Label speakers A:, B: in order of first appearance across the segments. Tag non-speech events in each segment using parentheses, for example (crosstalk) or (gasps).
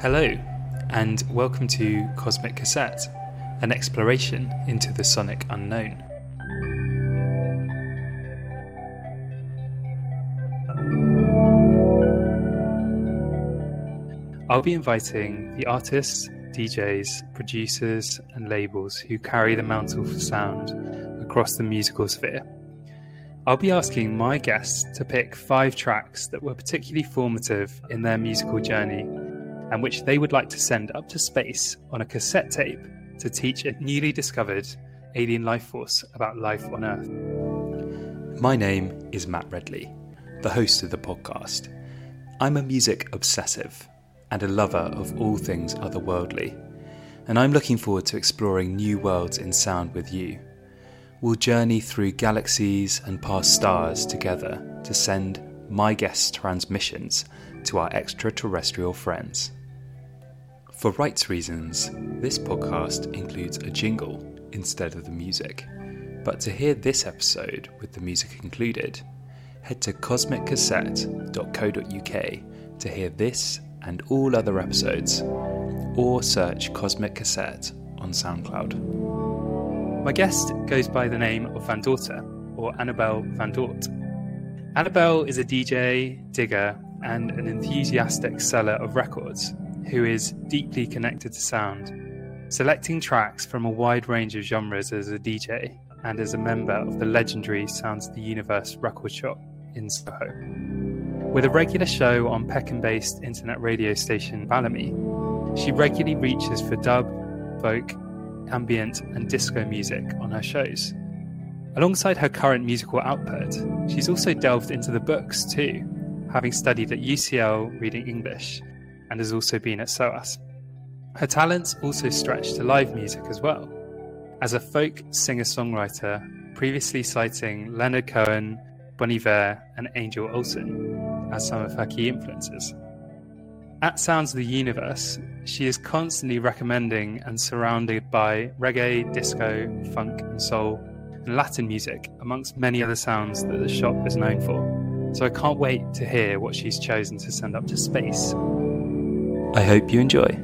A: Hello, and welcome to Cosmic Cassette, an exploration into the sonic unknown. I'll be inviting the artists, DJs, producers, and labels who carry the mantle for sound across the musical sphere. I'll be asking my guests to pick five tracks that were particularly formative in their musical journey and which they would like to send up to space on a cassette tape to teach a newly discovered alien life force about life on Earth. My name is Matt Redley, the host of the podcast. I'm a music obsessive and a lover of all things otherworldly, and I'm looking forward to exploring new worlds in sound with you. We'll journey through galaxies and past stars together to send my guest transmissions to our extraterrestrial friends. For rights reasons, this podcast includes a jingle instead of the music. But to hear this episode with the music included, head to cosmiccassette.co.uk to hear this and all other episodes, or search Cosmic Cassette on SoundCloud. My guest goes by the name of Vandorta, or Annabelle Van Dort. Annabelle is a DJ, digger, and an enthusiastic seller of records who is deeply connected to sound, selecting tracks from a wide range of genres as a DJ and as a member of the legendary Sounds of the Universe record shop in Soho. With a regular show on Peckham based internet radio station Balamii, she regularly reaches for dub, folk, ambient, and disco music on her shows. Alongside her current musical output, she's also delved into the books too, having studied at UCL reading English and has also been at SOAS. Her talents also stretch to live music as well. As a folk singer songwriter, previously citing Leonard Cohen, Bon Iver, and Angel Olsen as some of her key influences. At Sounds of the Universe, she is constantly recommending and surrounded by reggae, disco, funk, and soul, and Latin music, amongst many other sounds that the shop is known for. So I can't wait to hear what she's chosen to send up to space. I hope you enjoy.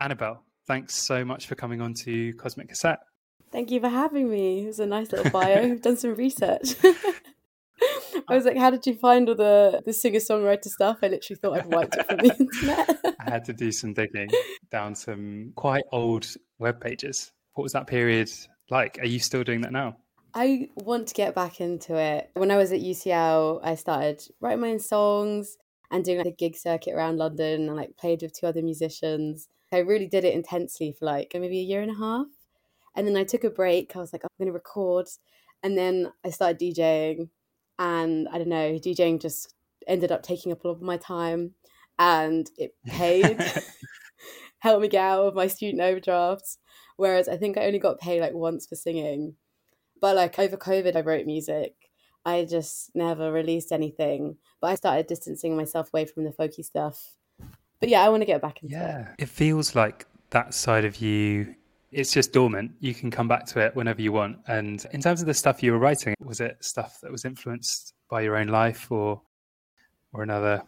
A: Annabelle, thanks so much for coming on to Cosmic Cassette.
B: Thank you for having me. It was a nice little bio. (laughs) I've done some research. (laughs) I was like, how did you find all the, the singer songwriter stuff? I literally thought I'd wiped it from the (laughs) internet.
A: I had to do some digging down some quite old web pages. What was that period like? Are you still doing that now?
B: I want to get back into it. When I was at UCL, I started writing my own songs and doing like a gig circuit around London and like played with two other musicians. I really did it intensely for like maybe a year and a half. And then I took a break. I was like, I'm going to record. And then I started DJing. And I don't know, DJing just ended up taking up a lot of my time and it paid, (laughs) (laughs) helped me get out of my student overdrafts. Whereas I think I only got paid like once for singing. But like over COVID, I wrote music. I just never released anything. But I started distancing myself away from the folky stuff. But yeah, I want to get back into it.
A: yeah.
B: it.
A: It feels like that side of you it's just dormant. You can come back to it whenever you want. And in terms of the stuff you were writing, was it stuff that was influenced by your own life or or another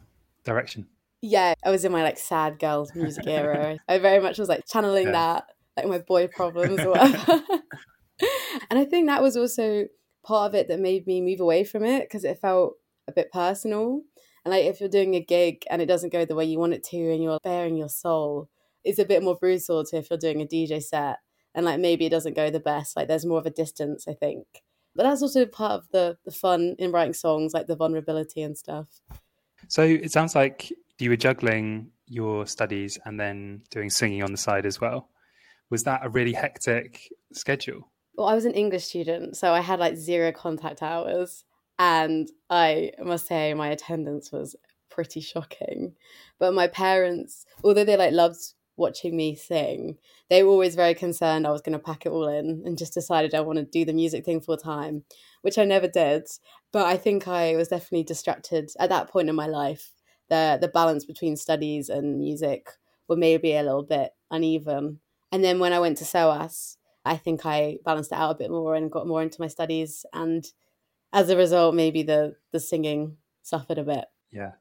A: direction?
B: Yeah, I was in my like sad girls music era. I very much was like channeling yeah. that, like my boy problems or whatever. (laughs) and I think that was also part of it that made me move away from it because it felt a bit personal. And like if you're doing a gig and it doesn't go the way you want it to and you're bearing your soul, it's a bit more brutal to if you're doing a DJ set and like maybe it doesn't go the best. Like there's more of a distance, I think. But that's also part of the the fun in writing songs, like the vulnerability and stuff.
A: So it sounds like you were juggling your studies and then doing singing on the side as well. Was that a really hectic schedule?
B: Well, I was an English student, so I had like zero contact hours. And I must say, my attendance was pretty shocking. But my parents, although they like loved watching me sing, they were always very concerned I was going to pack it all in and just decided I want to do the music thing full time, which I never did. But I think I was definitely distracted at that point in my life. The the balance between studies and music were maybe a little bit uneven. And then when I went to SOAS, I think I balanced it out a bit more and got more into my studies and as a result maybe the the singing suffered a bit.
A: Yeah.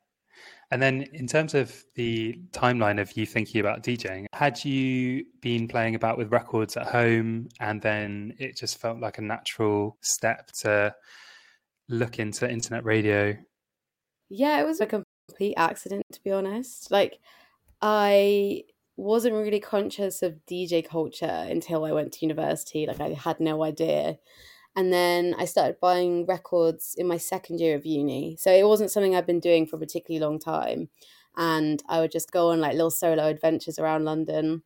A: And then, in terms of the timeline of you thinking about DJing, had you been playing about with records at home and then it just felt like a natural step to look into internet radio?
B: Yeah, it was a complete accident, to be honest. Like, I wasn't really conscious of DJ culture until I went to university. Like, I had no idea. And then I started buying records in my second year of uni. So it wasn't something I'd been doing for a particularly long time. And I would just go on like little solo adventures around London,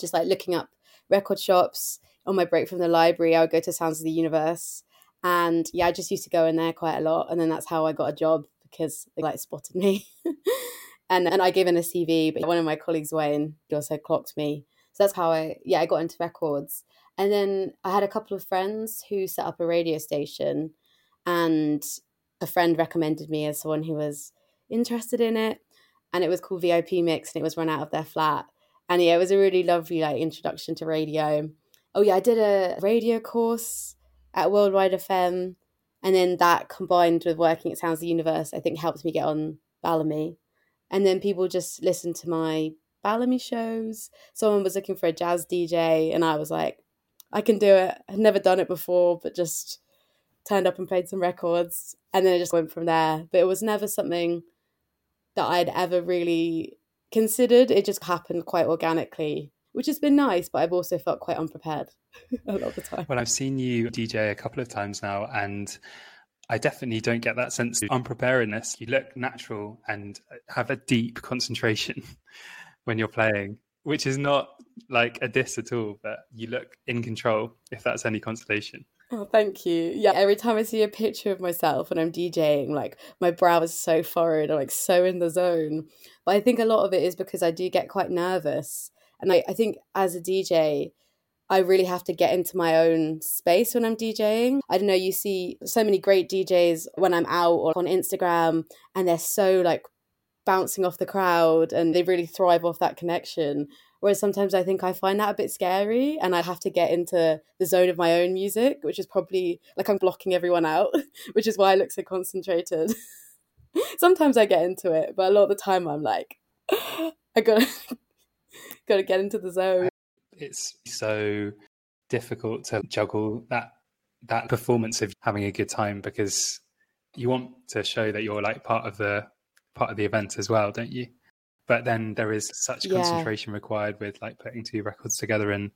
B: just like looking up record shops. On my break from the library, I would go to Sounds of the Universe. And yeah, I just used to go in there quite a lot. And then that's how I got a job because they like spotted me. (laughs) and and I gave in a CV, but one of my colleagues, Wayne, also clocked me. So that's how I yeah, I got into records. And then I had a couple of friends who set up a radio station, and a friend recommended me as someone who was interested in it. And it was called VIP Mix, and it was run out of their flat. And yeah, it was a really lovely like introduction to radio. Oh yeah, I did a radio course at Worldwide FM, and then that combined with working at Sounds of the Universe, I think helped me get on Balamii. And then people just listened to my Balamii shows. Someone was looking for a jazz DJ, and I was like, I can do it. I've never done it before, but just turned up and played some records and then it just went from there. But it was never something that I'd ever really considered. It just happened quite organically, which has been nice, but I've also felt quite unprepared (laughs) a lot of the time.
A: Well, I've seen you DJ a couple of times now and I definitely don't get that sense of unpreparedness. You look natural and have a deep concentration (laughs) when you're playing which is not like a diss at all, but you look in control, if that's any consolation.
B: Oh, thank you. Yeah, every time I see a picture of myself when I'm DJing, like my brow is so furrowed, I'm like so in the zone. But I think a lot of it is because I do get quite nervous. And I, I think as a DJ, I really have to get into my own space when I'm DJing. I don't know, you see so many great DJs when I'm out or on Instagram, and they're so like bouncing off the crowd and they really thrive off that connection. Whereas sometimes I think I find that a bit scary and I have to get into the zone of my own music, which is probably like I'm blocking everyone out, (laughs) which is why I look so concentrated. (laughs) sometimes I get into it, but a lot of the time I'm like, (gasps) I gotta (laughs) gotta get into the zone.
A: It's so difficult to juggle that that performance of having a good time because you want to show that you're like part of the part of the event as well, don't you? But then there is such yeah. concentration required with like putting two records together and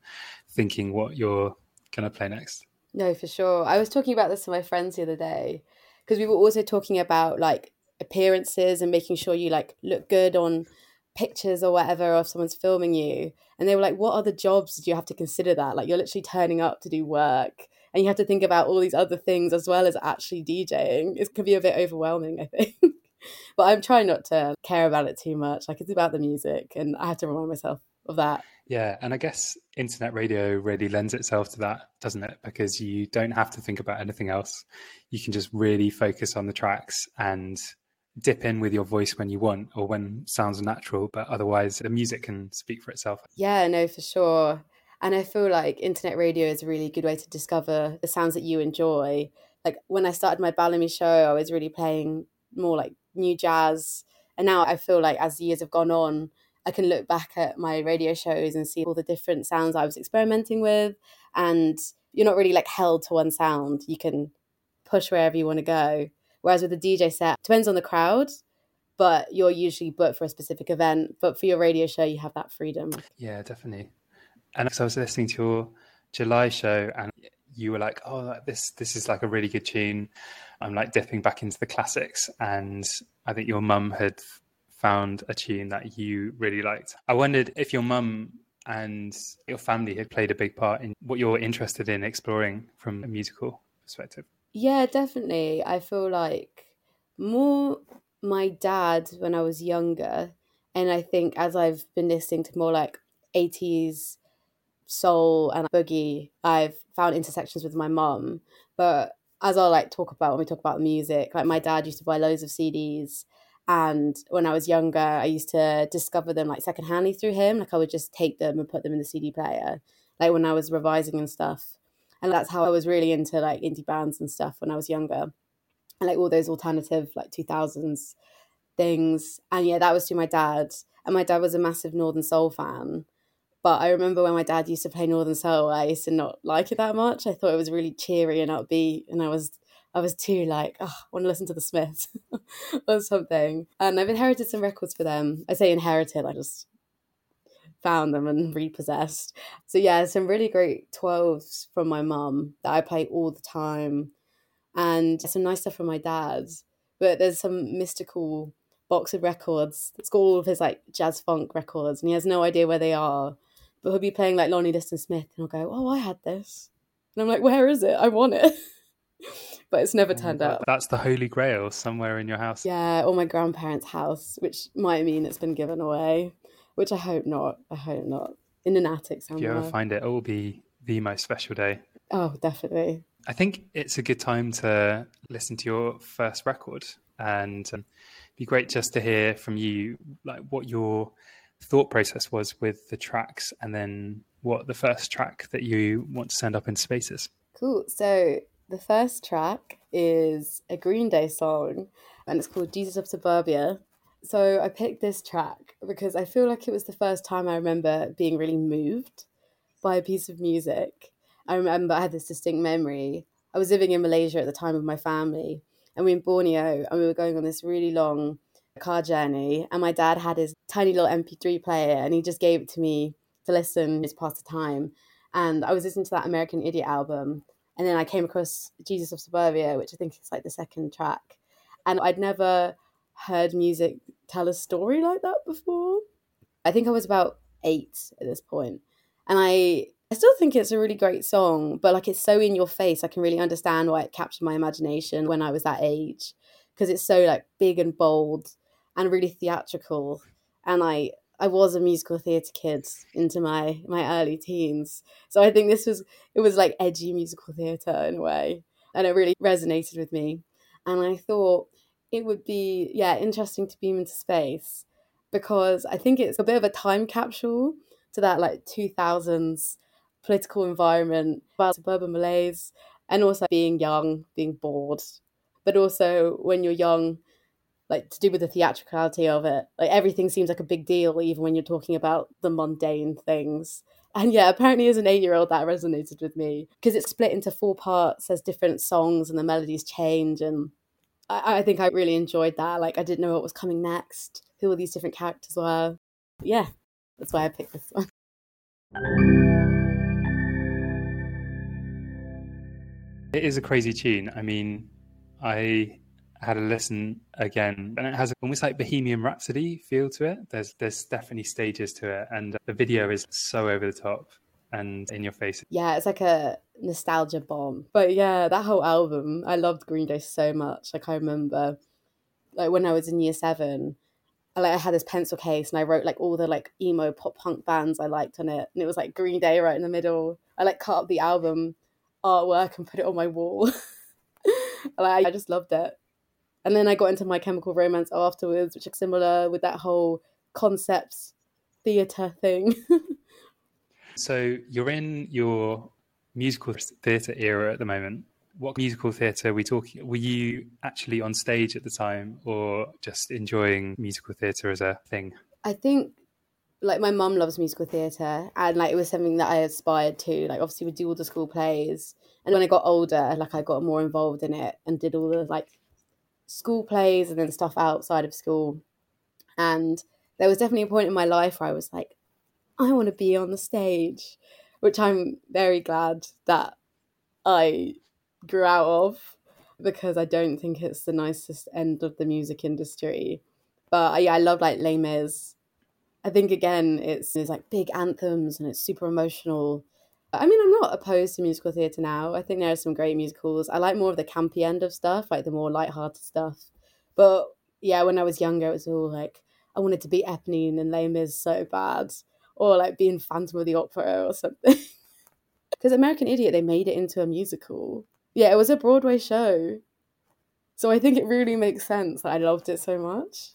A: thinking what you're going to play next.
B: No, for sure. I was talking about this to my friends the other day because we were also talking about like appearances and making sure you like look good on pictures or whatever or if someone's filming you and they were like what other jobs do you have to consider that like you're literally turning up to do work and you have to think about all these other things as well as actually DJing it could be a bit overwhelming i think (laughs) but I'm trying not to care about it too much. Like it's about the music, and I have to remind myself of that.
A: Yeah, and I guess internet radio really lends itself to that, doesn't it? Because you don't have to think about anything else. You can just really focus on the tracks and dip in with your voice when you want or when sounds are natural, but otherwise the music can speak for itself.
B: Yeah, no, for sure. And I feel like internet radio is a really good way to discover the sounds that you enjoy. Like when I started my Balamii show, I was really playing more like new jazz. And now I feel like as the years have gone on, I can look back at my radio shows and see all the different sounds I was experimenting with. And you're not really like held to one sound. You can push wherever you want to go. Whereas with a DJ set, depends on the crowd, but you're usually booked for a specific event. But for your radio show, you have that freedom.
A: Yeah, definitely. And so I was listening to your July show, and you were like, "Oh, this this is like a really good tune." I'm like dipping back into the classics, and I think your mum had found a tune that you really liked. I wondered if your mum and your family had played a big part in what you're interested in exploring from a musical perspective.
B: Yeah, definitely. I feel like more my dad when I was younger And I think as I've been listening to more like 80s soul and boogie, I've found intersections with my mum. But as I'll like talk about when we talk about music, like my dad used to buy loads of CDs. And when I was younger, I used to discover them like secondhandly through him. Like I would just take them and put them in the CD player, like when I was revising and stuff. And that's how I was really into like indie bands and stuff when I was younger. And like all those alternative like 2000s things. And yeah, that was through my dad. And my dad was a massive Northern Soul fan. But I remember when my dad used to play Northern Soul, I used to not like it that much. I thought it was really cheery and upbeat, and I was I was too like, oh, I want to listen to the Smiths (laughs) or something. And I've inherited some records for them. I say inherited, I just found them and repossessed. So yeah, some really great 12s from my mum that I play all the time. And some nice stuff from my dad. But there's some mystical box of records. It's got all of his like jazz funk records and he has no idea where they are but he'll be playing like Lonnie Liston Smith and he'll go, Oh, I had this. And I'm like, Where is it? I want it. (laughs) but it's never oh, turned up.
A: That's the holy grail somewhere in your house.
B: Yeah, or my grandparents' house, which might mean it's been given away, which I hope not. I hope not. In an attic somewhere.
A: If you ever find it, it will be the most special day.
B: Oh, definitely.
A: I think it's a good time to listen to your first record and um, be great just to hear from you like what your thought process was with the tracks and then what the first track that you want to send up in spaces.
B: Cool. So the first track is a Green Day song and it's called Jesus of Suburbia. So I picked this track because I feel like it was the first time I remember being really moved by a piece of music. I remember I had this distinct memory. I was living in Malaysia at the time with my family and we were in Borneo and we were going on this really long car journey and my dad had his tiny little mp3 player and he just gave it to me to listen just past the time and i was listening to that american idiot album and then i came across jesus of suburbia which i think is like the second track. And i'd never heard music tell a story like that before. I think i was about eight at this point and i i still think it's a really great song but like it's so in your face i can really understand why it captured my imagination when i was that age because it's so like big and bold and really theatrical. And I I was a musical theatre kid into my my early teens, so I think this was it was like edgy musical theatre in a way, and it really resonated with me. And I thought it would be yeah interesting to beam into space because I think it's a bit of a time capsule to that like two thousands political environment about suburban malaise and also being young, being bored, but also when you're young like to do with the theatricality of it. Like everything seems like a big deal, even when you're talking about the mundane things. And yeah, apparently as an eight year old, that resonated with me because it's split into four parts. There's different songs and the melodies change. And I, I think I really enjoyed that. Like I didn't know what was coming next, who all these different characters were. Yeah, that's why I picked this one.
A: It is a crazy tune. I mean, I had a listen again, and it has almost like Bohemian Rhapsody feel to it. There's there's definitely stages to it, and the video is so over the top and in your face.
B: Yeah, it's like a nostalgia bomb. But yeah, that whole album, I loved Green Day so much. Like I remember, like when I was in year seven, I, like I had this pencil case and I wrote like all the like emo pop punk bands I liked on it, and it was like Green Day right in the middle. I like cut up the album artwork and put it on my wall. (laughs) like I just loved it and then I got into my chemical romance afterwards, which is similar with that whole concepts theatre thing. (laughs)
A: so you're in your musical theatre era at the moment. What musical theatre are we talking? Were you actually on stage at the time, or just enjoying musical theatre as a thing?
B: I think like my mum loves musical theatre and like it was something that I aspired to. Like obviously we do all the school plays. And when I got older, like I got more involved in it and did all the like school plays and then stuff outside of school. And there was definitely a point in my life where I was like, I want to be on the stage, which I'm very glad that I grew out of because I don't think it's the nicest end of the music industry. But uh, yeah, I love like Les Mis. I think again, it's, it's like big anthems and it's super emotional I mean, I'm not opposed to musical theatre now. I think there are some great musicals. I like more of the campy end of stuff, like the more light-hearted stuff. But yeah, when I was younger, it was all like, I wanted to be Eponine and Les Mis so bad, or like being Phantom of the Opera or something. (laughs) Because American Idiot, they made it into a musical. Yeah, it was a Broadway show. So I think it really makes sense that I loved it so much.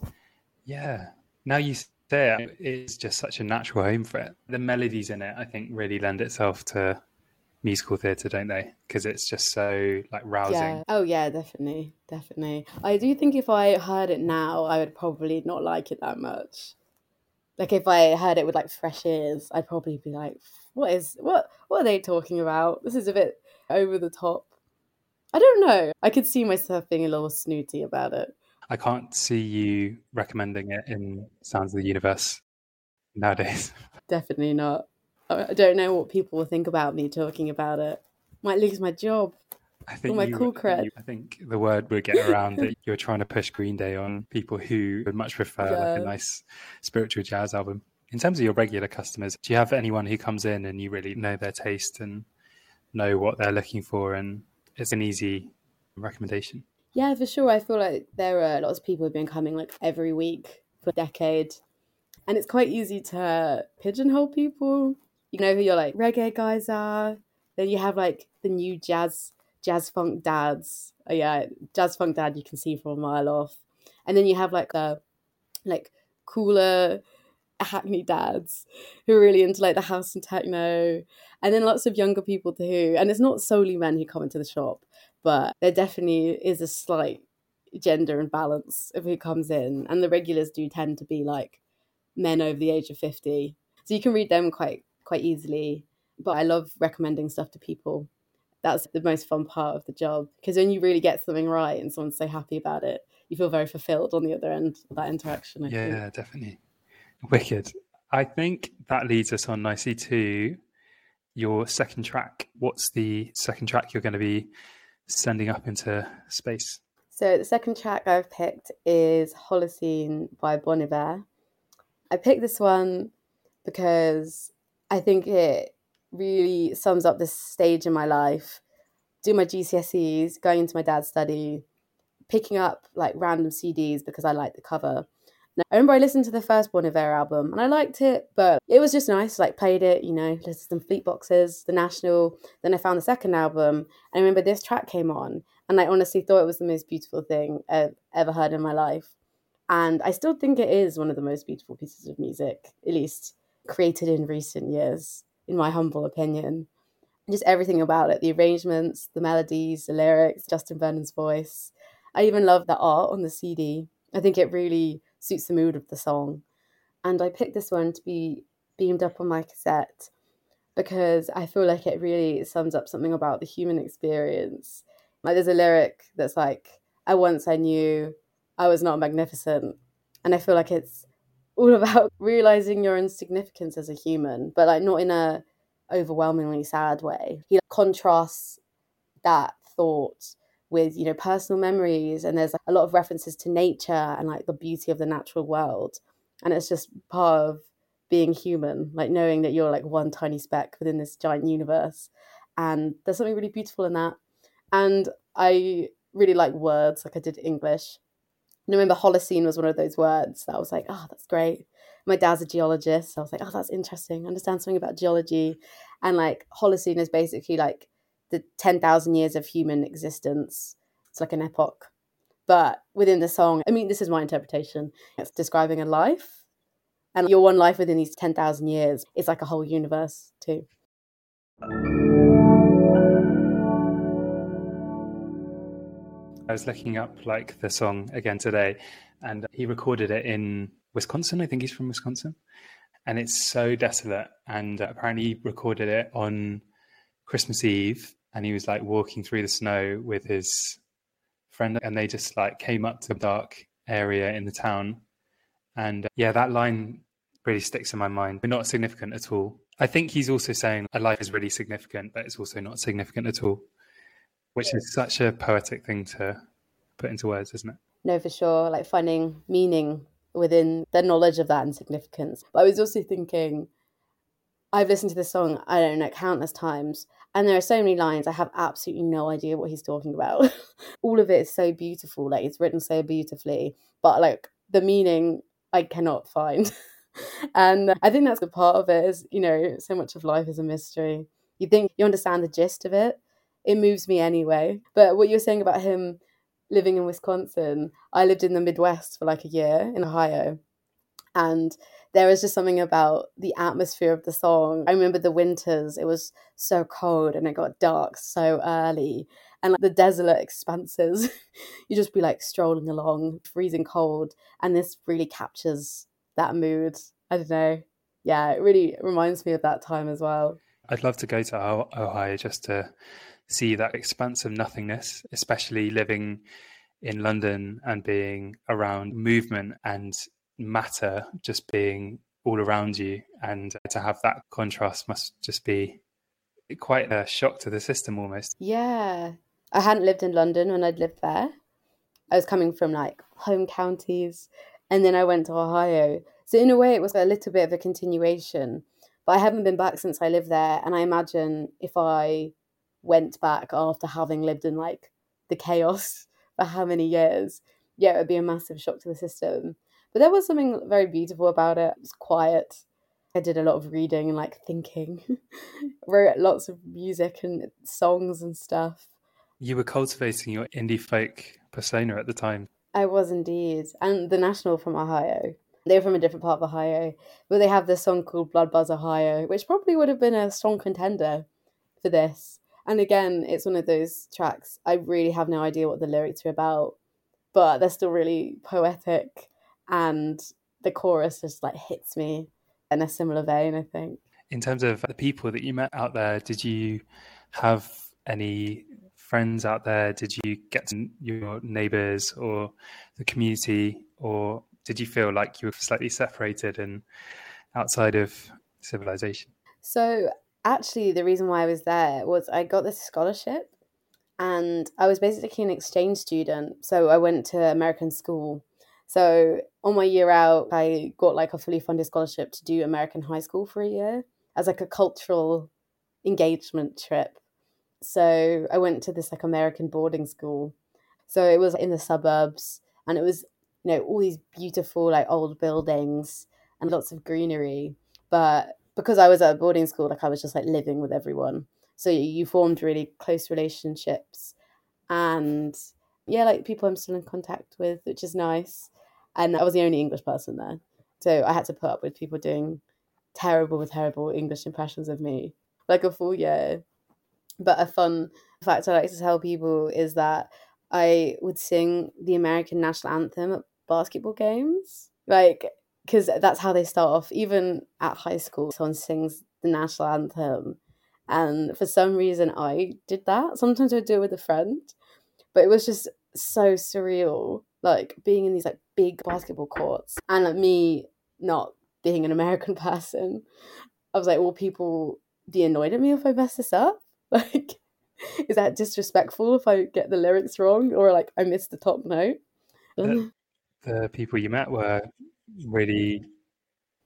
A: Yeah. Now you say it's just such a natural home for it. The melodies in it, I think, really lend itself to musical theatre, don't they? Because it's just so like rousing.
B: Yeah. Oh yeah, definitely, definitely. I do think if I heard it now, I would probably not like it that much. Like if I heard it with like fresh ears, I'd probably be like, "What is what? What are they talking about? This is a bit over the top." I don't know. I could see myself being a little snooty about it.
A: I can't see you recommending it in Sounds of the Universe nowadays. (laughs)
B: Definitely not. I don't know what people will think about me talking about it. Might lose my job.
A: I think
B: my
A: you,
B: cool cred.
A: I think the word would get around that you're trying to push Green Day on people who would much prefer
B: Yeah.
A: like a nice spiritual jazz album. In terms of your regular customers, do you have anyone who comes in and you really know their taste and know what they're looking for, and it's an easy recommendation?
B: Yeah, for sure. I feel like there are lots of people who've been coming like every week for a decade. And it's quite easy to pigeonhole people. You know who your like reggae guys are. Then you have like the new jazz jazz funk dads. Oh yeah, jazz funk dad you can see from a mile off. And then you have like the like cooler hackney dads who are really into like the house and techno. And then lots of younger people too. And it's not solely men who come into the shop but there definitely is a slight gender imbalance of who comes in and the regulars do tend to be like men over the age of 50 so you can read them quite quite easily but i love recommending stuff to people that's the most fun part of the job because when you really get something right and someone's so happy about it you feel very fulfilled on the other end of that interaction I think.
A: Yeah, definitely. Wicked. I think that leads us on nicely to your second track. What's the second track you're going to be sending up into space?
B: So the second track I've picked is Holocene by Bon Iver. I picked this one because I think it really sums up this stage in my life. Do my GCSEs, going into my dad's study, picking up like random CDs because I like the cover. Now, I remember I listened to the first Bon Iver album and I liked it, but it was just nice. Like played it, you know, listened to some Fleet Foxes, The National. Then I found the second album and I remember this track came on and I honestly thought it was the most beautiful thing I've ever heard in my life. And I still think it is one of the most beautiful pieces of music, at least created in recent years, in my humble opinion. Just everything about it the arrangements, the melodies, the lyrics, Justin Vernon's voice. I even love the art on the CD. I think it really suits the mood of the song. And I picked this one to be beamed up on my cassette because I feel like it really sums up something about the human experience. Like there's a lyric that's like, I once I knew I was not magnificent. And I feel like it's all (laughs) about realizing your insignificance as a human, but like not in a overwhelmingly sad way. He contrasts that thought with, you know, personal memories and there's like a lot of references to nature and like the beauty of the natural world. And it's just part of being human, like knowing that you're like one tiny speck within this giant universe. And there's something really beautiful in that. And I really like words, like I did English. And I remember Holocene was one of those words that I was like, oh, that's great. My dad's a geologist. So I was like, oh, that's interesting. I understand something about geology. And like Holocene is basically like the 10,000 years of human existence. It's like an epoch. But within the song, I mean, this is my interpretation. It's describing a life. And your one life within these 10,000 years is like a whole universe, too.
A: I was looking up like the song again today, and he recorded it in Wisconsin. I think he's from Wisconsin, and it's so desolate. And apparently, he recorded it on Christmas Eve, and he was like walking through the snow with his friend, and they just like came up to a dark area in the town. And uh, yeah, that line really sticks in my mind. Not significant at all. I think he's also saying a life is really significant, but it's also not significant at all, which is such a poetic thing to put into words, isn't it?
B: No, for sure. Like finding meaning within the knowledge of that insignificance. But I was also thinking, I've listened to this song, I don't know, countless times, and there are so many lines I have absolutely no idea what he's talking about. (laughs) All of it is so beautiful, like it's written so beautifully, but like the meaning I cannot find. (laughs) and I think that's a part of it is, you know, so much of life is a mystery. You think you understand the gist of it. It moves me anyway. But what you're saying about him living in Wisconsin, I lived in the Midwest for like a year in Ohio. And there was just something about the atmosphere of the song. I remember the winters, it was so cold and it got dark so early. And like the desolate expanses, (laughs) you just be like strolling along, freezing cold. And this really captures that mood. I don't know. Yeah, it really reminds me of that time as well.
A: I'd love to go to Ohio just to see that expanse of nothingness, especially living in London and being around movement and matter just being all around you and to have that contrast must just be quite a shock to the system almost.
B: Yeah. I hadn't lived in london when i'd lived there. I was coming from like home counties and then i went to ohio. So in a way it was a little bit of a continuation but i haven't been back since i lived there and i imagine if i went back after having lived in like the chaos (laughs) for how many years yeah it would be a massive shock to the system but there was something very beautiful about it. It was quiet. I did a lot of reading and like thinking. (laughs) Wrote lots of music and songs and stuff.
A: You were cultivating your indie folk persona at the time.
B: I was indeed. And the National from Ohio. They were from a different part of Ohio. But they have this song called Blood Buzz Ohio, which probably would have been a strong contender for this. And again, it's one of those tracks. I really have no idea what the lyrics are about, but they're still really poetic and the chorus just like hits me in a similar vein, I think.
A: In terms of the people that you met out there, did you have any friends out there? Did you get to your neighbors or the community, or did you feel like you were slightly separated and outside of civilization?
B: So, actually, the reason why I was there was I got this scholarship and I was basically an exchange student. So, I went to American school so on my year out, I got like a fully funded scholarship to do American high school for a year as like a cultural engagement trip. So I went to this like American boarding school. So it was in the suburbs and it was, you know, all these beautiful like old buildings and lots of greenery. But because I was at a boarding school, like I was just like living with everyone. So you formed really close relationships and yeah, like people I'm still in contact with, which is nice and I was the only English person there. So I had to put up with people doing terrible, terrible English impressions of me, like a full year. But a fun fact I like to tell people is that I would sing the American national anthem at basketball games, like because that's how they start off. Even at high school, someone sings the national anthem, and for some reason, I did that. Sometimes I would do it with a friend, but it was just so surreal like being in these like big basketball courts and like me not being an American (laughs) person, I was like, will people be annoyed at me if I mess this up? (laughs) Like, is that disrespectful if I get the lyrics wrong or like I missed the top note?
A: The, the people you met were really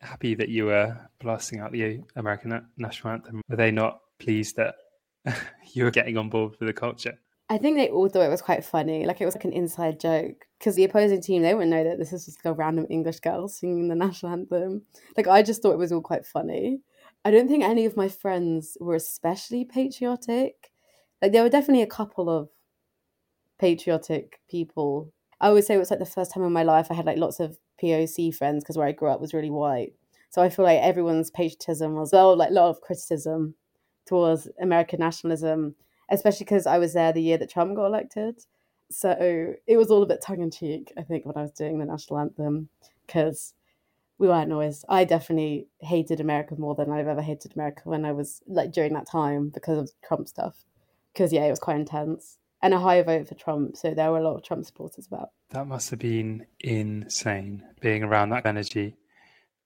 A: happy that you were blasting out the American national anthem. Were they not pleased that (laughs) you were getting on board with the culture?
B: I think they all thought it was quite funny. Like it was like an inside joke because the opposing team they wouldn't know that this is just a random English girl singing the national anthem. Like I just thought it was all quite funny. I don't think any of my friends were especially patriotic. Like there were definitely a couple of patriotic people. I would say it was like the first time in my life I had like lots of POC friends because where I grew up was really white. So I feel like everyone's patriotism was well like a lot of criticism towards American nationalism especially because I was there the year that Trump got elected. So it was all a bit tongue in cheek, I think, when I was doing the national anthem, because we weren't always. I definitely hated America more than I've ever hated America when I was like during that time because of Trump stuff. Because yeah, it was quite intense and a high vote for Trump, so there were a lot of Trump supporters about.
A: That must have been insane being around that energy.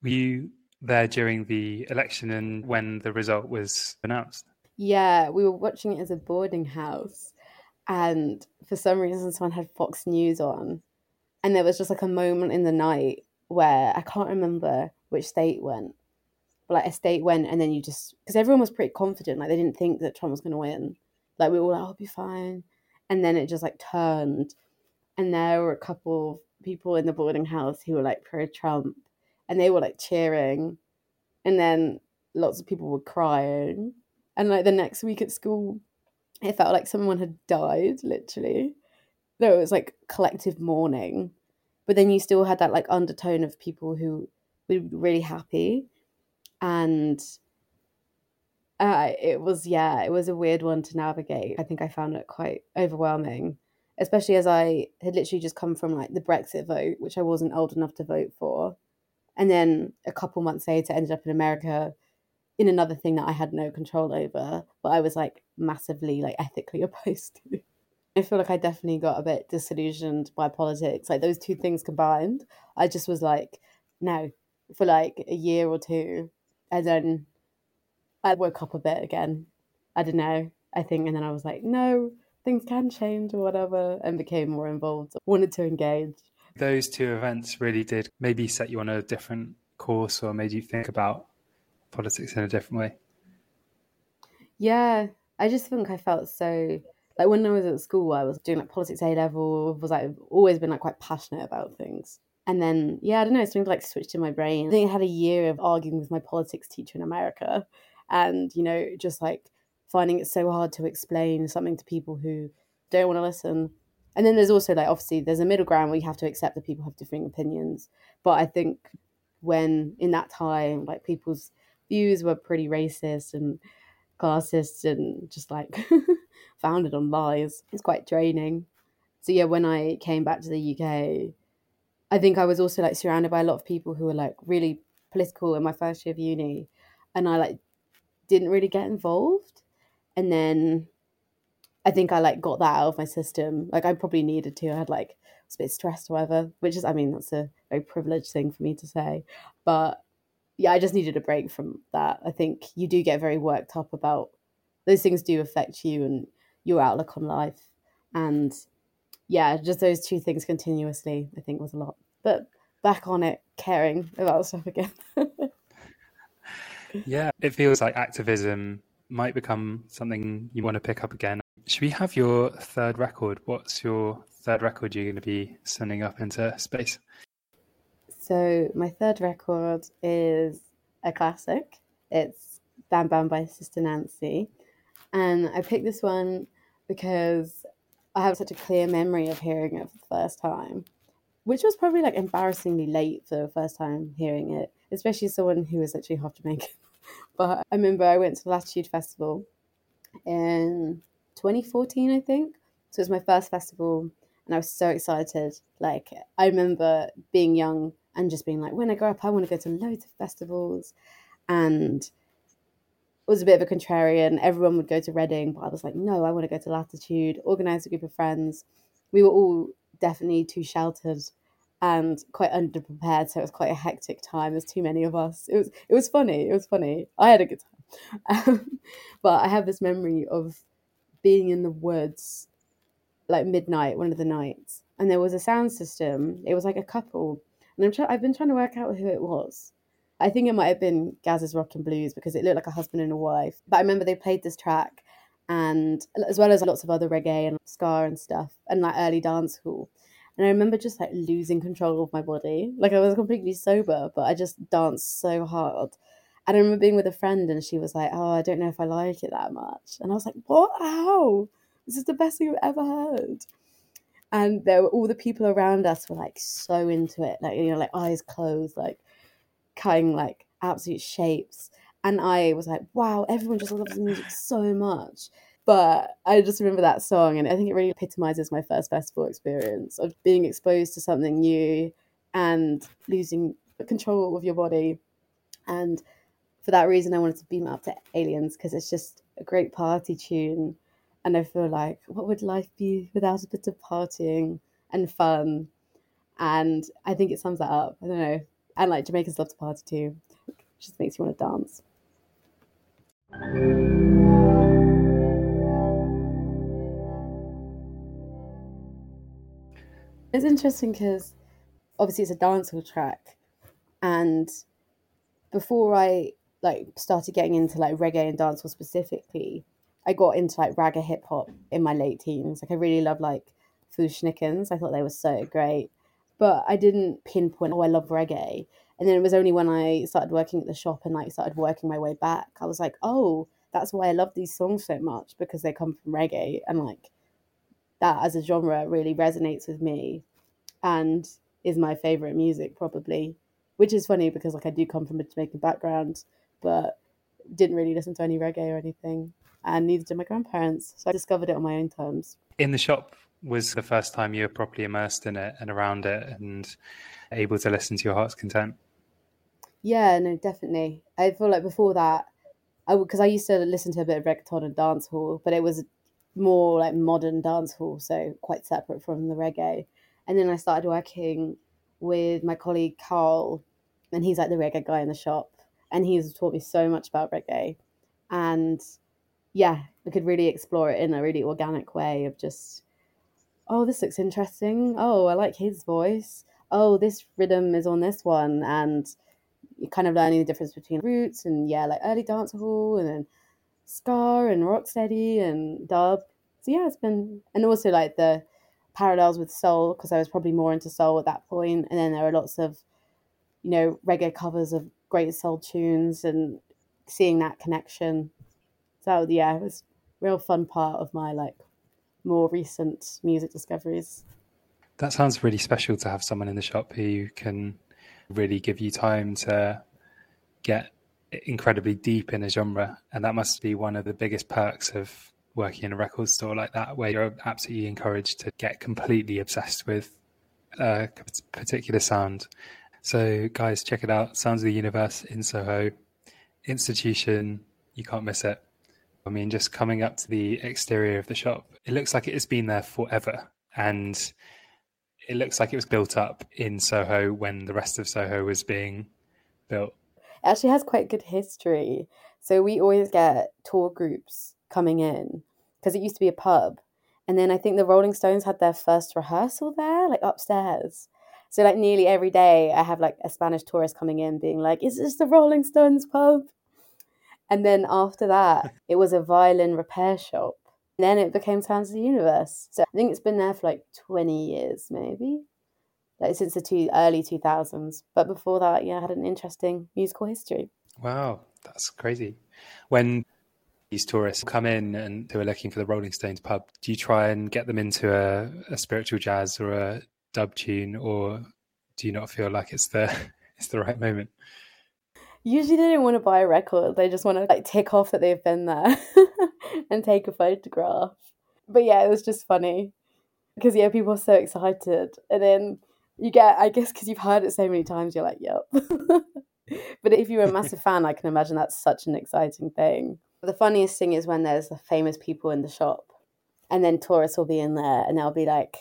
A: Were you there during the election and when the result was announced?
B: Yeah, we were watching it as a boarding house, and for some reason, someone had Fox News on, and there was just like a moment in the night where I can't remember which state went, but like a state went, and then you just because everyone was pretty confident, like they didn't think that Trump was going to win, like we were all like, "I'll be fine," and then it just like turned, and there were a couple of people in the boarding house who were like pro Trump and they were like cheering. And then lots of people were crying. And like the next week at school, it felt like someone had died, literally. There was like collective mourning. But then you still had that like undertone of people who were really happy. And uh, it was, yeah, it was a weird one to navigate. I think I found it quite overwhelming, especially as I had literally just come from like the Brexit vote, which I wasn't old enough to vote for. And then a couple months later, ended up in America in another thing that I had no control over, but I was like massively like ethically (laughs) opposed to. I feel like I definitely got a bit disillusioned by politics. Like those two things combined, I just was like, no, for like a year or two. And then I woke up a bit again. I don't know, I think. And then I was like, no, things can change or whatever, and became more involved, wanted to engage.
A: Those two events really did maybe set you on a different course or made you think about politics in a different way?
B: Yeah, I just think I felt so like when I was at school, I was doing like politics A level, was like always been like quite passionate about things. And then yeah, I don't know, something like switched in my brain. I think I had a year of arguing with my politics teacher in America and, you know, just like finding it so hard to explain something to people who don't want to listen. And then there's also like obviously there's a middle ground where you have to accept that people have differing opinions. But I think when in that time, like people's views were pretty racist and classist and just like (laughs) founded on lies. It's quite draining. So yeah, when I came back to the UK, I think I was also like surrounded by a lot of people who were like really political in my first year of uni, and I like didn't really get involved. And then I think I like got that out of my system. Like I probably needed to. I had like was a bit stressed or whatever, which is I mean that's a very privileged thing for me to say, but yeah, I just needed a break from that. I think you do get very worked up about those things do affect you and your outlook on life. And yeah, just those two things continuously, I think was a lot. But back on it, caring about stuff again. (laughs)
A: yeah, it feels like activism might become something you want to pick up again. Should we have your third record? What's your third record you're going to be sending up into space?
B: So my third record is a classic. It's Bam Bam by Sister Nancy. And I picked this one because I have such a clear memory of hearing it for the first time, which was probably like embarrassingly late for the first time hearing it, especially someone who was actually half Jamaican. (laughs) but I remember I went to the Latitude Festival in 2014, I think. So it was my first festival and I was so excited. Like I remember being young and just being like, when I grow up, I want to go to loads of festivals. And was a bit of a contrarian. Everyone would go to Reading, but I was like, no, I want to go to Latitude, organize a group of friends. We were all definitely too sheltered and quite underprepared, so it was quite a hectic time. There's too many of us. It was it was funny. It was funny. I had a good time. Um, (laughs) but I have this memory of being in the woods like midnight, one of the nights, and there was a sound system. It was like a couple and I'm try- I've been trying to work out who it was. I think it might have been Gaz's Rockin Blues because it looked like a husband and a wife. But I remember they played this track, and as well as lots of other reggae and ska and stuff, and like early dance hall. And I remember just like losing control of my body. Like I was completely sober, but I just danced so hard. And I remember being with a friend, and she was like, "Oh, I don't know if I like it that much." And I was like, "What? How? This is the best thing I've ever heard." And there were all the people around us were like so into it like you know like eyes closed like cutting like absolute shapes. And i was like wow everyone just loves the music so much. But i just remember that song and i think it really epitomizes my first festival experience of being exposed to something new and losing control of your body. And for that reason i wanted to beam up to aliens because it's just a great party tune and I feel like, what would life be without a bit of partying and fun? And I think it sums that up. I don't know. And like Jamaicans love to party too. It just makes you want to dance. It's interesting because obviously it's a dancehall track, and before I like started getting into like reggae and dancehall specifically, I got into like ragga hip hop in my late teens. Like I really love like Fu-Schnickens. I thought they were so great. but I didn't pinpoint, oh, I love reggae. And then it was only when I started working at the shop and like started working my way back, I was like, oh, that's why I love these songs so much because they come from reggae and like that as a genre really resonates with me and is my favorite music probably. Which is funny because like I do come from a Jamaican background, but didn't really listen to any reggae or anything, and neither did my grandparents. So I discovered it on my own terms.
A: In the shop was the first time you were properly immersed in it and around it and able to listen to your heart's content.
B: Yeah, no, definitely. I feel like before that, I because I used to listen to a bit of reggaeton and dancehall, but it was more like modern dancehall, so quite separate from the reggae. And then I started working with my colleague Carl, and he's like the reggae guy in the shop, and he's taught me so much about reggae, and yeah, I could really explore it in a really organic way of just, oh, this looks interesting. Oh, I like his voice. Oh, this rhythm is on this one, and you're kind of learning the difference between roots and yeah, like early dancehall and then ska and rocksteady and dub. So yeah, it's been and also like the parallels with soul because I was probably more into soul at that point, and then there are lots of you know reggae covers of great soul tunes and seeing that connection. So yeah, it was real fun part of my like more recent music discoveries.
A: That sounds really special to have someone in the shop who can really give you time to get incredibly deep in a genre. And that must be one of the biggest perks of working in a record store like that, where you're absolutely encouraged to get completely obsessed with a particular sound. So, guys, check it out Sounds of the Universe in Soho. Institution, you can't miss it. I mean, just coming up to the exterior of the shop, it looks like it has been there forever. And it looks like it was built up in Soho when the rest of Soho was being built.
B: It actually has quite good history. So we always get tour groups coming in because it used to be a pub. And then I think the Rolling Stones had their first rehearsal there, like upstairs. So like nearly every day I have like a Spanish tourist coming in being like, Is this the Rolling Stones pub? And then after that, (laughs) it was a violin repair shop then it became Sounds of the Universe. So I think it's been there for like 20 years, maybe, like since the two, early 2000s. But before that, yeah, I had an interesting musical history.
A: Wow, that's crazy. When these tourists come in and who are looking for the Rolling Stones pub, do you try and get them into a, a spiritual jazz or a dub tune, or do you not feel like it's the (laughs) it's the right moment?
B: Usually they don't want to buy a record. They just want to like tick off that they've been there (laughs) and take a photograph. But yeah, it was just funny because yeah, people are so excited, and then you get, I guess, because you've heard it so many times, you're like, yep. (laughs) but if you're a massive (laughs) fan, I can imagine that's such an exciting thing. The funniest thing is when there's the famous people in the shop, and then tourists will be in there, and they'll be like,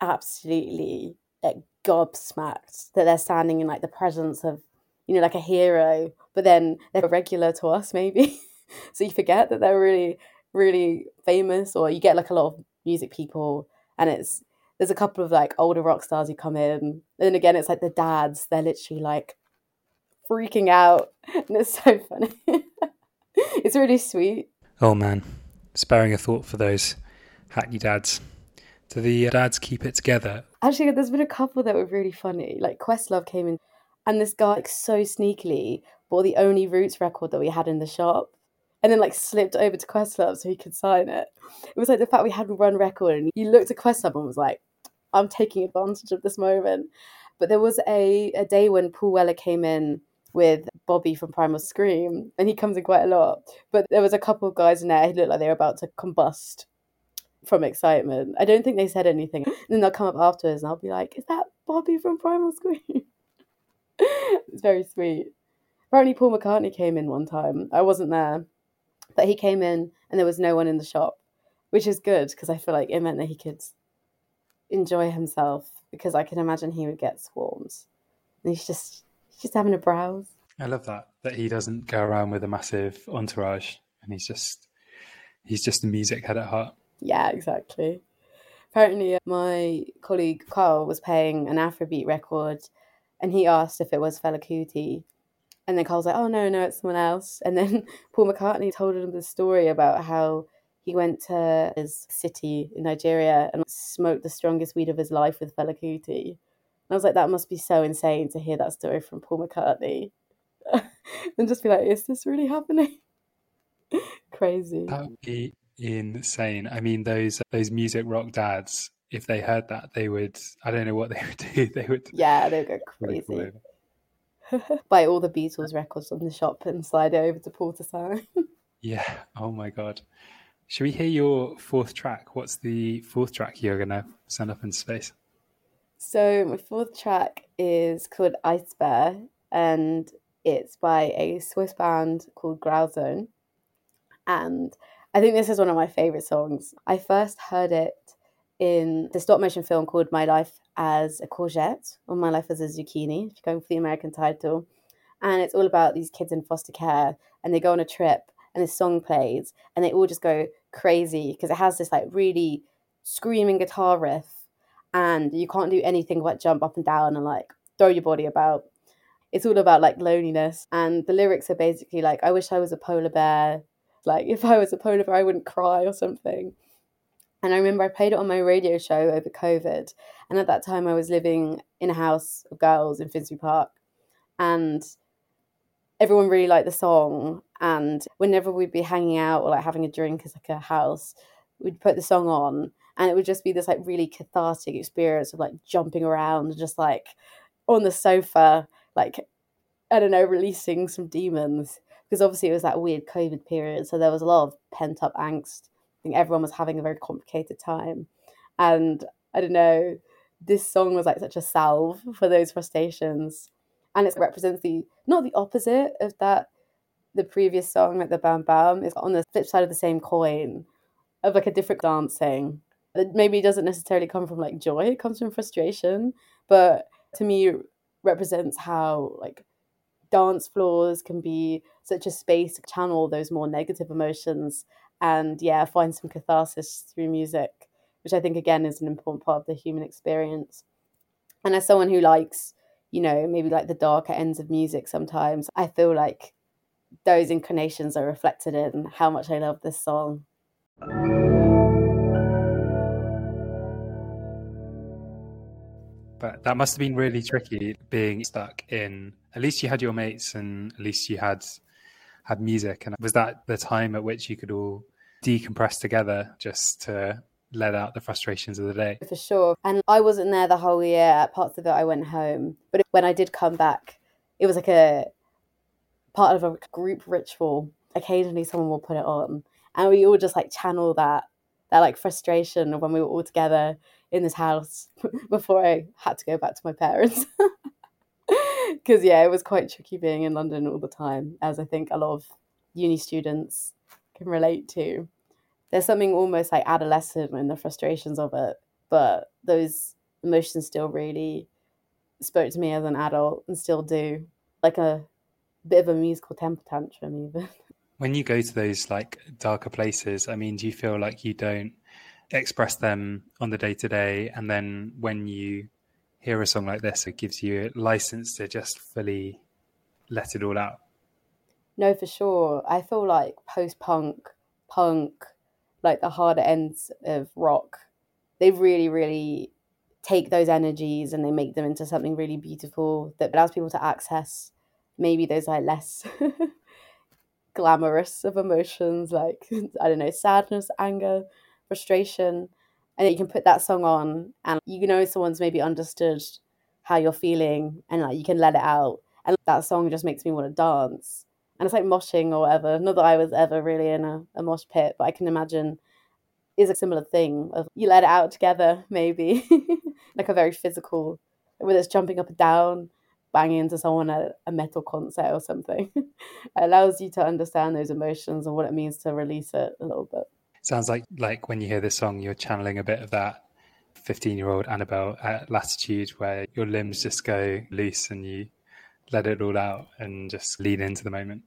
B: absolutely like gobsmacked that they're standing in like the presence of you know, like a hero, but then they're regular to us maybe. (laughs) so you forget that they're really, really famous, or you get like a lot of music people, and it's there's a couple of like older rock stars who come in, and then again it's like the dads. They're literally like freaking out, (laughs) and it's so funny. (laughs) it's really sweet.
A: Oh man, sparing a thought for those hackney dads. Do the uh, dads keep it together?
B: Actually, there's been a couple that were really funny. Like Questlove came in and this guy like, so sneakily bought the only Roots record that we had in the shop and then like slipped over to Questlove so he could sign it. It was like the fact we had one record and he looked at Questlove and was like, I'm taking advantage of this moment. But there was a, a day when Paul Weller came in with Bobby from Primal Scream, and he comes in quite a lot. But there was a couple of guys in there who looked like they were about to combust from excitement. I don't think they said anything. And then they'll come up afterwards and I'll be like, Is that Bobby from Primal Scream? (laughs) it's very sweet. Apparently, Paul McCartney came in one time. I wasn't there, but he came in and there was no one in the shop, which is good because I feel like it meant that he could enjoy himself because I can imagine he would get swarmed. And he's just he's just having a browse.
A: I love that that he doesn't go around with a massive entourage and he's just he's just a music head at heart.
B: Yeah, exactly. Apparently, uh, my colleague Carl was playing an Afrobeat record and he asked if it was Fela Kuti. And then Carl's like, oh, no, no, it's someone else. (laughs) And then Paul McCartney told him the story about how he went to his city in Nigeria and smoked the strongest weed of his life with Fela Kuti. I was like, that must be so insane to hear that story from Paul McCartney. (laughs) and just be like, is this really happening? (laughs) Crazy.
A: That would be insane. I mean, those those music rock dads, if they heard that, they would. I don't know what they (laughs) would do. They would.
B: Yeah, they would go (laughs) crazy. (laughs) Buy all the Beatles records from the shop and slide it over to Paul to sign.
A: yeah. Oh my god. Should we hear your fourth track? What's the fourth track you're gonna send up into space?
B: So my fourth track is called Eisbär, and it's by a Swiss band called Grauzone. And I think this is one of my favorite songs. I first heard it in the stop motion film called My Life as a Courgette or My Life as a Zucchini, if you're going for the American title. And it's all about these kids in foster care and they go on a trip and this song plays and they all just go crazy because it has this like really screaming guitar riff and you can't do anything but jump up and down and like throw your body about. It's all about like loneliness and the lyrics are basically like I wish I was a polar bear. Like if I was a polar bear I wouldn't cry or something. And I remember I played it on my radio show over COVID. And at that time, I was living in a house of girls in Finsbury Park. And everyone really liked the song. And whenever we'd be hanging out or like having a drink as like a house, we'd put the song on. And it would just be this like really cathartic experience of like jumping around, and just like on the sofa, like, I don't know, releasing some demons. Because obviously it was that weird COVID period. So there was a lot of pent up angst think everyone was having a very complicated time. And I don't know, this song was like such a salve for those frustrations. And it represents the not the opposite of that the previous song, like the Bam Bam, is on the flip side of the same coin of like a different dancing. That maybe doesn't necessarily come from like joy, it comes from frustration. But to me represents how like dance floors can be such a space to channel those more negative emotions and yeah, find some catharsis through music, which I think again is an important part of the human experience. And as someone who likes, you know, maybe like the darker ends of music sometimes, I feel like those inclinations are reflected in how much I love this song.
A: But that must have been really tricky being stuck in at least you had your mates and at least you had had music. And was that the time at which you could all decompress together just to let out the frustrations of the day?
B: For sure. And I wasn't there the whole year. Parts of it I went home. But when I did come back, it was like a part of a group ritual. Occasionally someone will put it on. And we all just like channel that that like frustration when we were all together in this house (laughs) before I had to go back to my parents. (laughs) because yeah, it was quite tricky being in London all the time, as I think a lot of uni students can relate to. There's something almost like adolescent in the frustrations of it, but those emotions still really spoke to me as an adult and still do, like a bit of a musical temper tantrum even. (laughs)
A: When you go to those like darker places, I mean, do you feel like you don't express them on the day to day, and then when you hear a song like this, it gives you a license to just fully let it all out.
B: No, for sure. I feel like post punk, punk, like the harder ends of rock, they really, really take those energies and they make them into something really beautiful that allows people to access maybe those like less (laughs) glamorous of emotions like (laughs) I don't know, sadness, anger, frustration. And you can put that song on and you know someone's maybe understood how you're feeling and like you can let it out. And that song just makes me want to dance and it's like moshing or whatever. Not that i was ever really in a, a mosh pit but i can imagine is a similar thing of you let it out together maybe. (laughs) Like a very physical whether it's jumping up and down banging into someone at a metal concert or something. (laughs) It allows you to understand those emotions and what it means to release it a little bit.
A: Sounds like like when you hear this song, you're channeling a bit of that 15 year old Annabelle at Latitude, where your limbs just go loose and you let it all out and just lean into the moment.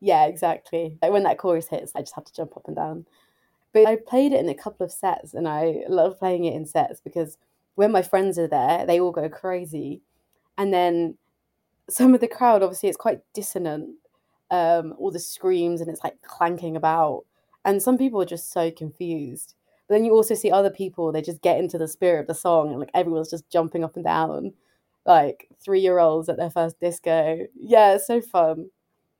B: Yeah, exactly. Like when that chorus hits, I just have to jump up and down. But I played it in a couple of sets, and I love playing it in sets because when my friends are there, they all go crazy, and then some of the crowd, obviously, it's quite dissonant. Um, all the screams and it's like clanking about and some people are just so confused but then you also see other people they just get into the spirit of the song and like everyone's just jumping up and down like three year olds at their first disco. Yeah, it's so fun.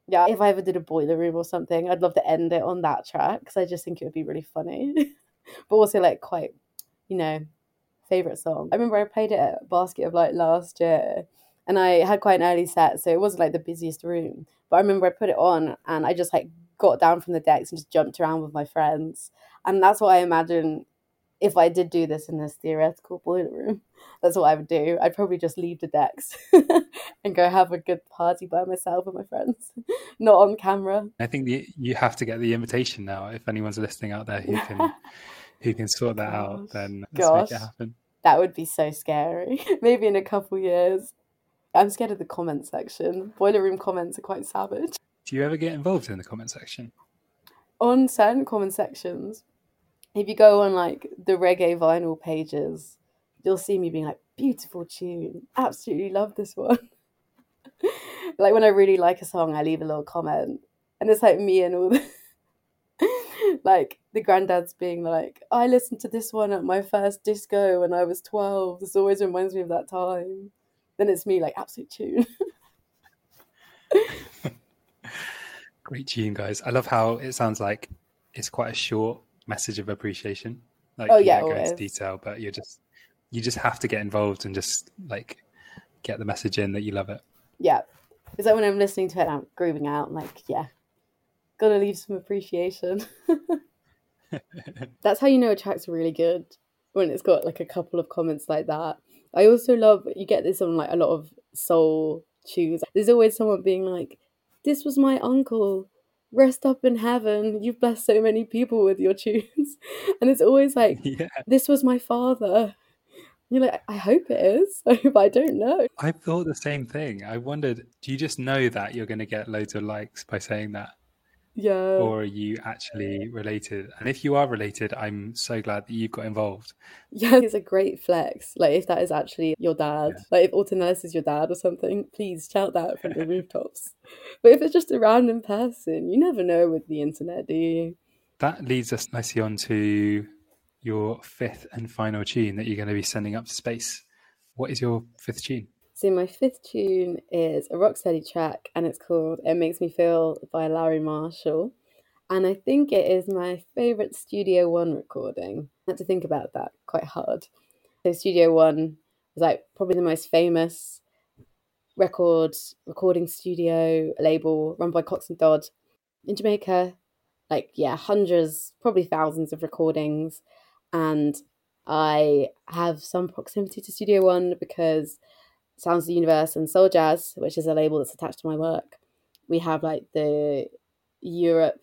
B: Yeah, if I ever did a boiler room or something, I'd love to end it on that track because I just think it would be really funny, (laughs) but also like quite, you know, favorite song. I remember I played it at Basket of Light last year, and I had quite an early set, so it wasn't like the busiest room. But I remember I put it on, and I just like got down from the decks and just jumped around with my friends, and that's what I imagine if I did do this in this theoretical boiler room, (laughs) that's what I would do. I'd probably just leave the decks (laughs) and go have a good party by myself and my friends, (laughs) not on camera.
A: I think the, you have to get the invitation now. If anyone's listening out there who can who can sort that Gosh. out, then let's Gosh. make it happen.
B: That would be so scary. Maybe in a couple years. I'm scared of the comment section. Boiler room comments are quite savage.
A: Do you ever get involved in the comment section?
B: On certain comment sections, if you go on like the reggae vinyl pages, you'll see me being like, beautiful tune. Absolutely love this one. (laughs) like when I really like a song, I leave a little comment. And it's like me and all the (laughs) like the granddads being like, I listened to this one at my first disco when I was 12. This always reminds me of that time. Then it's me like, absolute tune. (laughs)
A: Great tune, guys. I love how it sounds like it's quite a short message of appreciation. Like
B: oh yeah,
A: go into detail, but you just you just have to get involved and just like get the message in that you love it.
B: Yeah, is that when I'm listening to it, I'm grooving out. I'm like, yeah, gotta leave some appreciation. (laughs) That's how you know a track's really good when it's got like a couple of comments like that. I also love you get this on like a lot of soul tunes. There's always someone being like, "This was my uncle rest up in heaven. You've blessed so many people with your tunes. (laughs) And it's always like, (laughs) yeah. this was my father. You're like, I hope it is, (laughs) but I don't know.
A: I thought the same thing. I wondered, do you just know that you're going to get loads of likes by saying that?
B: Yeah.
A: Or are you actually related? And if you are related, I'm so glad that you've got involved.
B: Yeah, it's a great flex. Like if that is actually your dad, yeah. like if Alton is your dad or something, please shout that from the (laughs) rooftops. But if it's just a random person, you never know with the internet, do you?
A: That leads us nicely on to your fifth and final tune that you're going to be sending up to space. What is your fifth tune?
B: So my fifth tune is a Rocksteady track and it's called It Makes Me Feel by Larry Marshall. And I think it is my favourite Studio One recording. I had to think about that quite hard. So Studio One was like probably the most famous record recording studio label run by Coxsone Dodd in Jamaica. Like yeah, hundreds, probably thousands of recordings. And I have some proximity to Studio One because Sounds of the Universe and Soul Jazz, which is a label that's attached to my work. We have like the Europe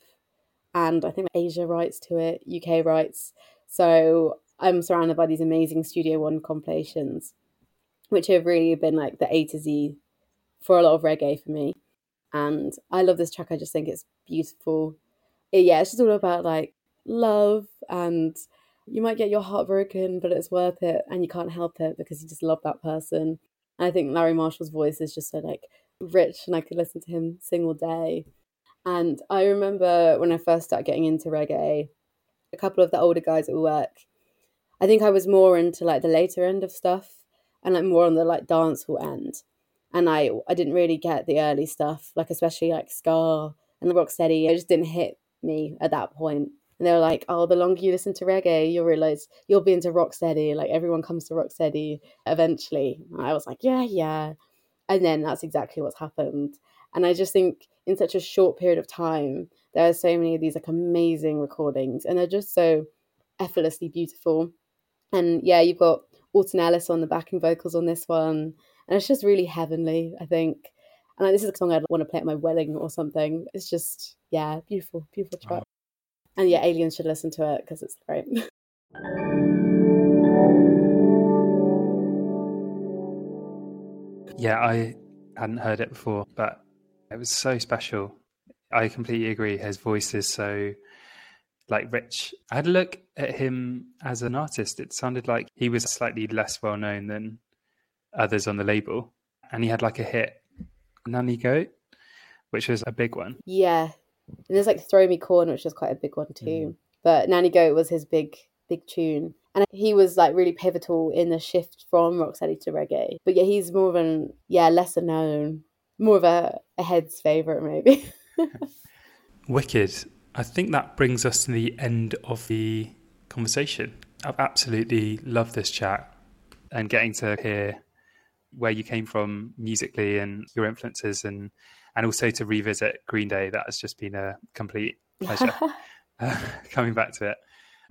B: and I think Asia rights to it, UK rights. So I'm surrounded by these amazing Studio One compilations, which have really been like the A to Z for a lot of reggae for me. And I love this track. I just think it's beautiful. It, yeah, it's just all about like love and you might get your heart broken, but it's worth it and you can't help it because you just love that person. And I think Larry Marshall's voice is just so like rich, and I could listen to him sing all day. And I remember when I first started getting into reggae, a couple of the older guys at work, I think I was more into like the later end of stuff and like more on the like dancehall end. And I I didn't really get the early stuff, like especially like ska and the rocksteady. It just didn't hit me at that point. And they were like, oh, the longer you listen to reggae, you'll realize you'll be into rocksteady. Like everyone comes to rocksteady eventually. And I was like, yeah, yeah. And then that's exactly what's happened. And I just think in such a short period of time, there are so many of these like amazing recordings, and they're just so effortlessly beautiful. And yeah, you've got Alton Ellis on the backing vocals on this one, and it's just really heavenly. I think, and like, this is a song I'd want to play at my wedding or something. It's just yeah, beautiful, beautiful track. And yeah, aliens should listen to it because it's great. (laughs)
A: yeah, I hadn't heard it before, but it was so special. I completely agree. His voice is so like rich. I had a look at him as an artist. It sounded like he was slightly less well known than others on the label, and he had like a hit, Nanny Goat, which was a big one.
B: Yeah, and there's like Throw Me Corn, which is quite a big one too. Mm. But Nanny Goat was his big big tune. And he was like really pivotal in the shift from rocksteady to reggae. But yeah, he's more of an yeah lesser known, more of a, a head's favorite maybe. (laughs)
A: Wicked. I think that brings us to the end of the conversation. I've absolutely loved this chat and getting to hear where you came from musically and your influences and and also to revisit Green Day. That has just been a complete pleasure uh, (laughs) (laughs) coming back to it.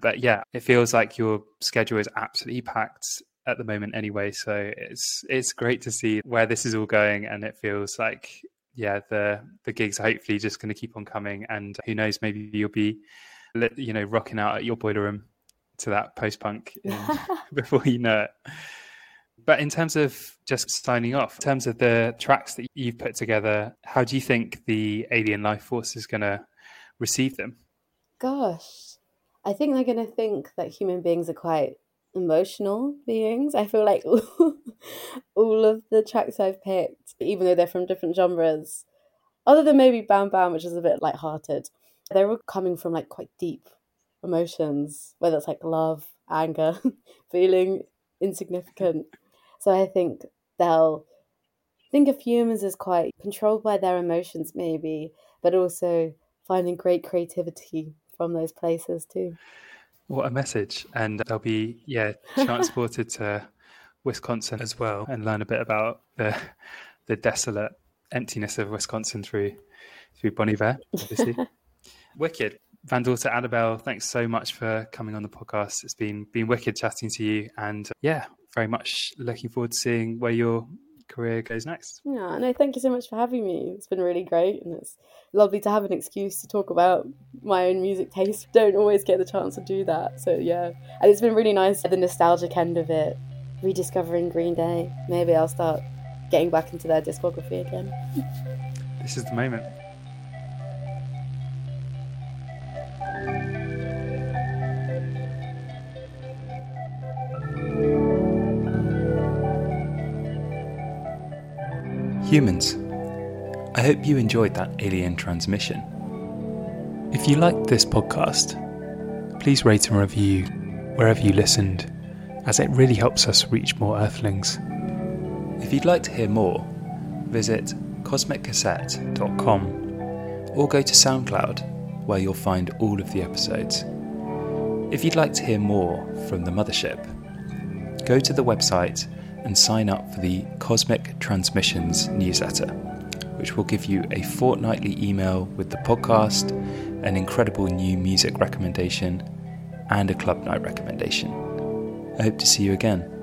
A: But yeah, it feels like your schedule is absolutely packed at the moment anyway. So it's it's great to see where this is all going, and it feels like yeah, the the gigs are hopefully just going to keep on coming, and who knows, maybe you'll be you know rocking out at your boiler room to that post punk (laughs) before you know it. But in terms of just signing off, in terms of the tracks that you've put together, how do you think the alien life force is going to receive them?
B: Gosh, I think they're going to think that human beings are quite emotional beings. I feel like (laughs) all of the tracks I've picked, even though they're from different genres, other than maybe Bam Bam, which is a bit light-hearted, they're all coming from like quite deep emotions, whether it's like love, anger, (laughs) feeling insignificant. So I think they'll think of humans as quite controlled by their emotions, maybe, but also finding great creativity from those places too.
A: What a message. And they'll be, yeah, (laughs) transported to Wisconsin as well and learn a bit about the the desolate emptiness of Wisconsin through through Bon Iver, obviously. (laughs) Wicked. Vandorta Annabelle, thanks so much for coming on the podcast. It's been been wicked chatting to you, and uh, yeah, very much looking forward to seeing where your career goes next.
B: Yeah, no, thank you so much for having me. It's been really great, and it's lovely to have an excuse to talk about my own music taste. Don't always get the chance to do that, so yeah, and it's been really nice the nostalgic end of it, rediscovering Green Day. Maybe I'll start getting back into their discography again.
A: this is the moment. Humans, I hope you enjoyed that alien transmission. If you liked this podcast, please rate and review wherever you listened, as it really helps us reach more Earthlings. If you'd like to hear more, visit cosmiccassette.com or go to SoundCloud, where you'll find all of the episodes. If you'd like to hear more from the mothership, go to the website and sign up for the Cosmic Transmissions newsletter, which will give you a fortnightly email with the podcast, an incredible new music recommendation, and a club night recommendation. I hope to see you again.